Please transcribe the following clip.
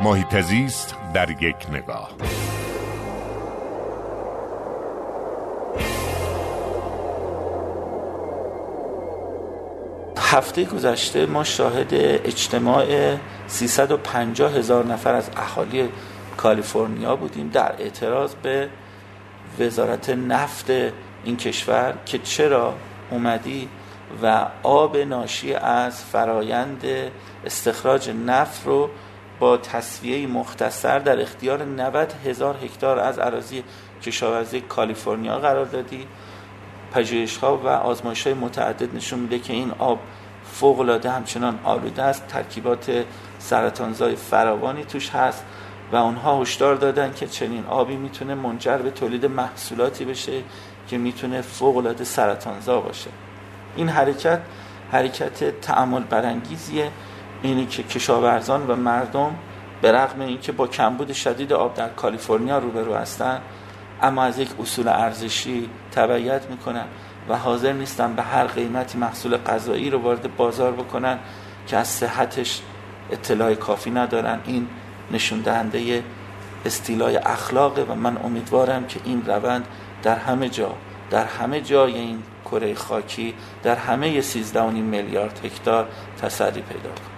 محیط زیست در یک نگاه. هفته گذشته ما شاهد اجتماع 350 هزار نفر از اهالی کالیفرنیا بودیم. در اعتراض به وزارت نفت این کشور که چرا اومدی و آب ناشی از فرایند استخراج نفت رو با تصویه مختصر در اختیار 90 هزار هکتار از عراضی کشاورزی کالیفرنیا قرار دادی. پژوهش ها و آزمایش های متعدد نشون میده که این آب فوق العاده همچنان آلوده است. ترکیبات سرطانزای فراوانی توش هست و اونها هشدار دادن که چنین آبی می‌تونه منجر به تولید محصولاتی بشه که می‌تونه فوق العاده سرطانزا باشه. این حرکت حرکت تعامل برانگیزیه. اینی که کشاورزان و مردم به رغم اینکه با کمبود شدید آب در کالیفرنیا روبرو هستن اما از یک اصول ارزشی تبعیت می‌کنن و حاضر نیستن به هر قیمتی محصول غذایی رو وارد بازار بکنن که از صحتش اطلاع کافی ندارن. این نشون دهنده استیلای اخلاقه و من امیدوارم که این روند در همه جا در همه جای این کره خاکی در همه 13 میلیارد هکتار تسری پیدا کنه.